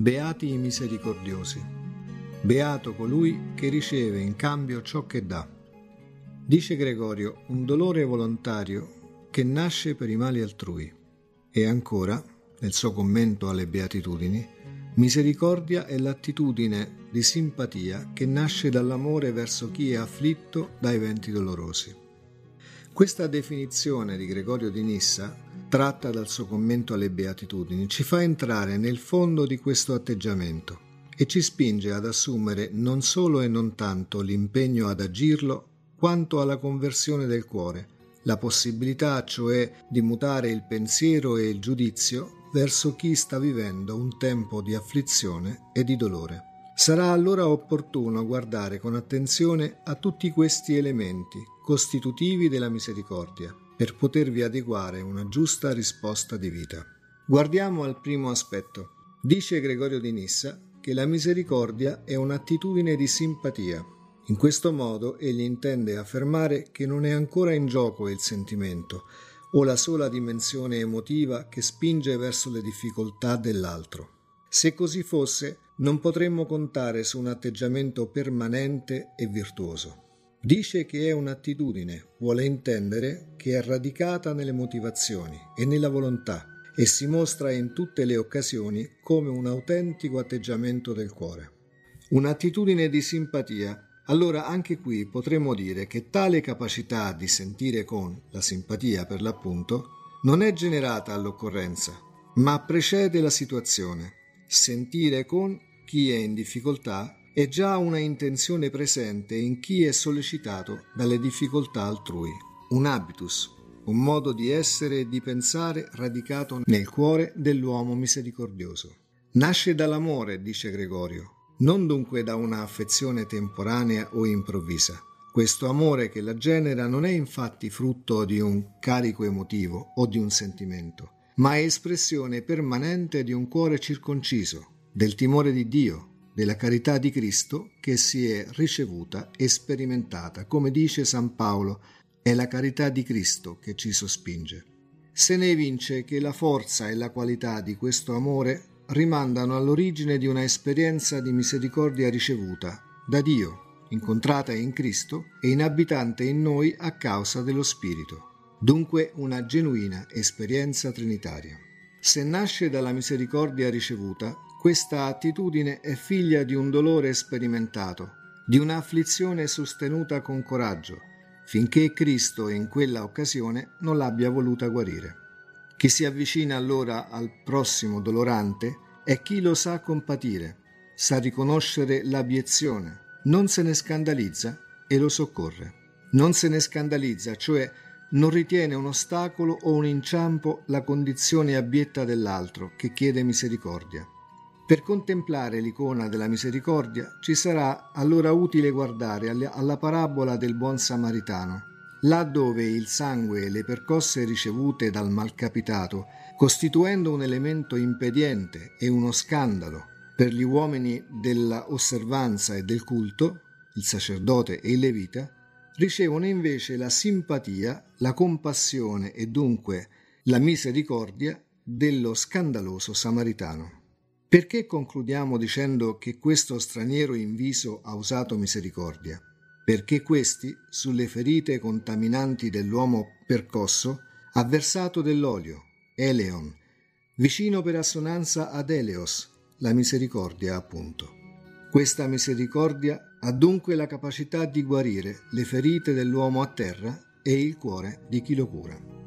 Beati i misericordiosi. Beato colui che riceve in cambio ciò che dà. Dice Gregorio, un dolore volontario che nasce per i mali altrui. E ancora, nel suo commento alle beatitudini, misericordia è l'attitudine di simpatia che nasce dall'amore verso chi è afflitto da eventi dolorosi. Questa definizione di Gregorio di Nissa tratta dal suo commento alle beatitudini, ci fa entrare nel fondo di questo atteggiamento e ci spinge ad assumere non solo e non tanto l'impegno ad agirlo, quanto alla conversione del cuore, la possibilità cioè di mutare il pensiero e il giudizio verso chi sta vivendo un tempo di afflizione e di dolore. Sarà allora opportuno guardare con attenzione a tutti questi elementi costitutivi della misericordia per potervi adeguare una giusta risposta di vita. Guardiamo al primo aspetto. Dice Gregorio di Nissa che la misericordia è un'attitudine di simpatia. In questo modo egli intende affermare che non è ancora in gioco il sentimento o la sola dimensione emotiva che spinge verso le difficoltà dell'altro. Se così fosse, non potremmo contare su un atteggiamento permanente e virtuoso. Dice che è un'attitudine, vuole intendere che è radicata nelle motivazioni e nella volontà e si mostra in tutte le occasioni come un autentico atteggiamento del cuore. Un'attitudine di simpatia. Allora anche qui potremmo dire che tale capacità di sentire con la simpatia per l'appunto non è generata all'occorrenza, ma precede la situazione. Sentire con chi è in difficoltà è già una intenzione presente in chi è sollecitato dalle difficoltà altrui, un habitus, un modo di essere e di pensare radicato nel cuore dell'uomo misericordioso. Nasce dall'amore, dice Gregorio, non dunque da una affezione temporanea o improvvisa. Questo amore che la genera non è infatti frutto di un carico emotivo o di un sentimento, ma è espressione permanente di un cuore circonciso, del timore di Dio, della carità di Cristo che si è ricevuta e sperimentata. Come dice San Paolo, è la carità di Cristo che ci sospinge. Se ne evince che la forza e la qualità di questo amore rimandano all'origine di una esperienza di misericordia ricevuta da Dio, incontrata in Cristo e inabitante in noi a causa dello Spirito. Dunque una genuina esperienza trinitaria. Se nasce dalla misericordia ricevuta, questa attitudine è figlia di un dolore sperimentato, di un'afflizione sostenuta con coraggio, finché Cristo in quella occasione non l'abbia voluta guarire. Chi si avvicina allora al prossimo dolorante è chi lo sa compatire, sa riconoscere l'abiezione, non se ne scandalizza e lo soccorre. Non se ne scandalizza, cioè non ritiene un ostacolo o un inciampo la condizione abietta dell'altro che chiede misericordia. Per contemplare l'icona della misericordia ci sarà allora utile guardare alla parabola del buon samaritano, là dove il sangue e le percosse ricevute dal malcapitato, costituendo un elemento impediente e uno scandalo per gli uomini della osservanza e del culto, il sacerdote e il levita, ricevono invece la simpatia, la compassione e dunque la misericordia dello scandaloso samaritano. Perché concludiamo dicendo che questo straniero inviso ha usato misericordia? Perché questi, sulle ferite contaminanti dell'uomo percosso, ha versato dell'olio, Eleon, vicino per assonanza ad Eleos, la misericordia appunto. Questa misericordia ha dunque la capacità di guarire le ferite dell'uomo a terra e il cuore di chi lo cura.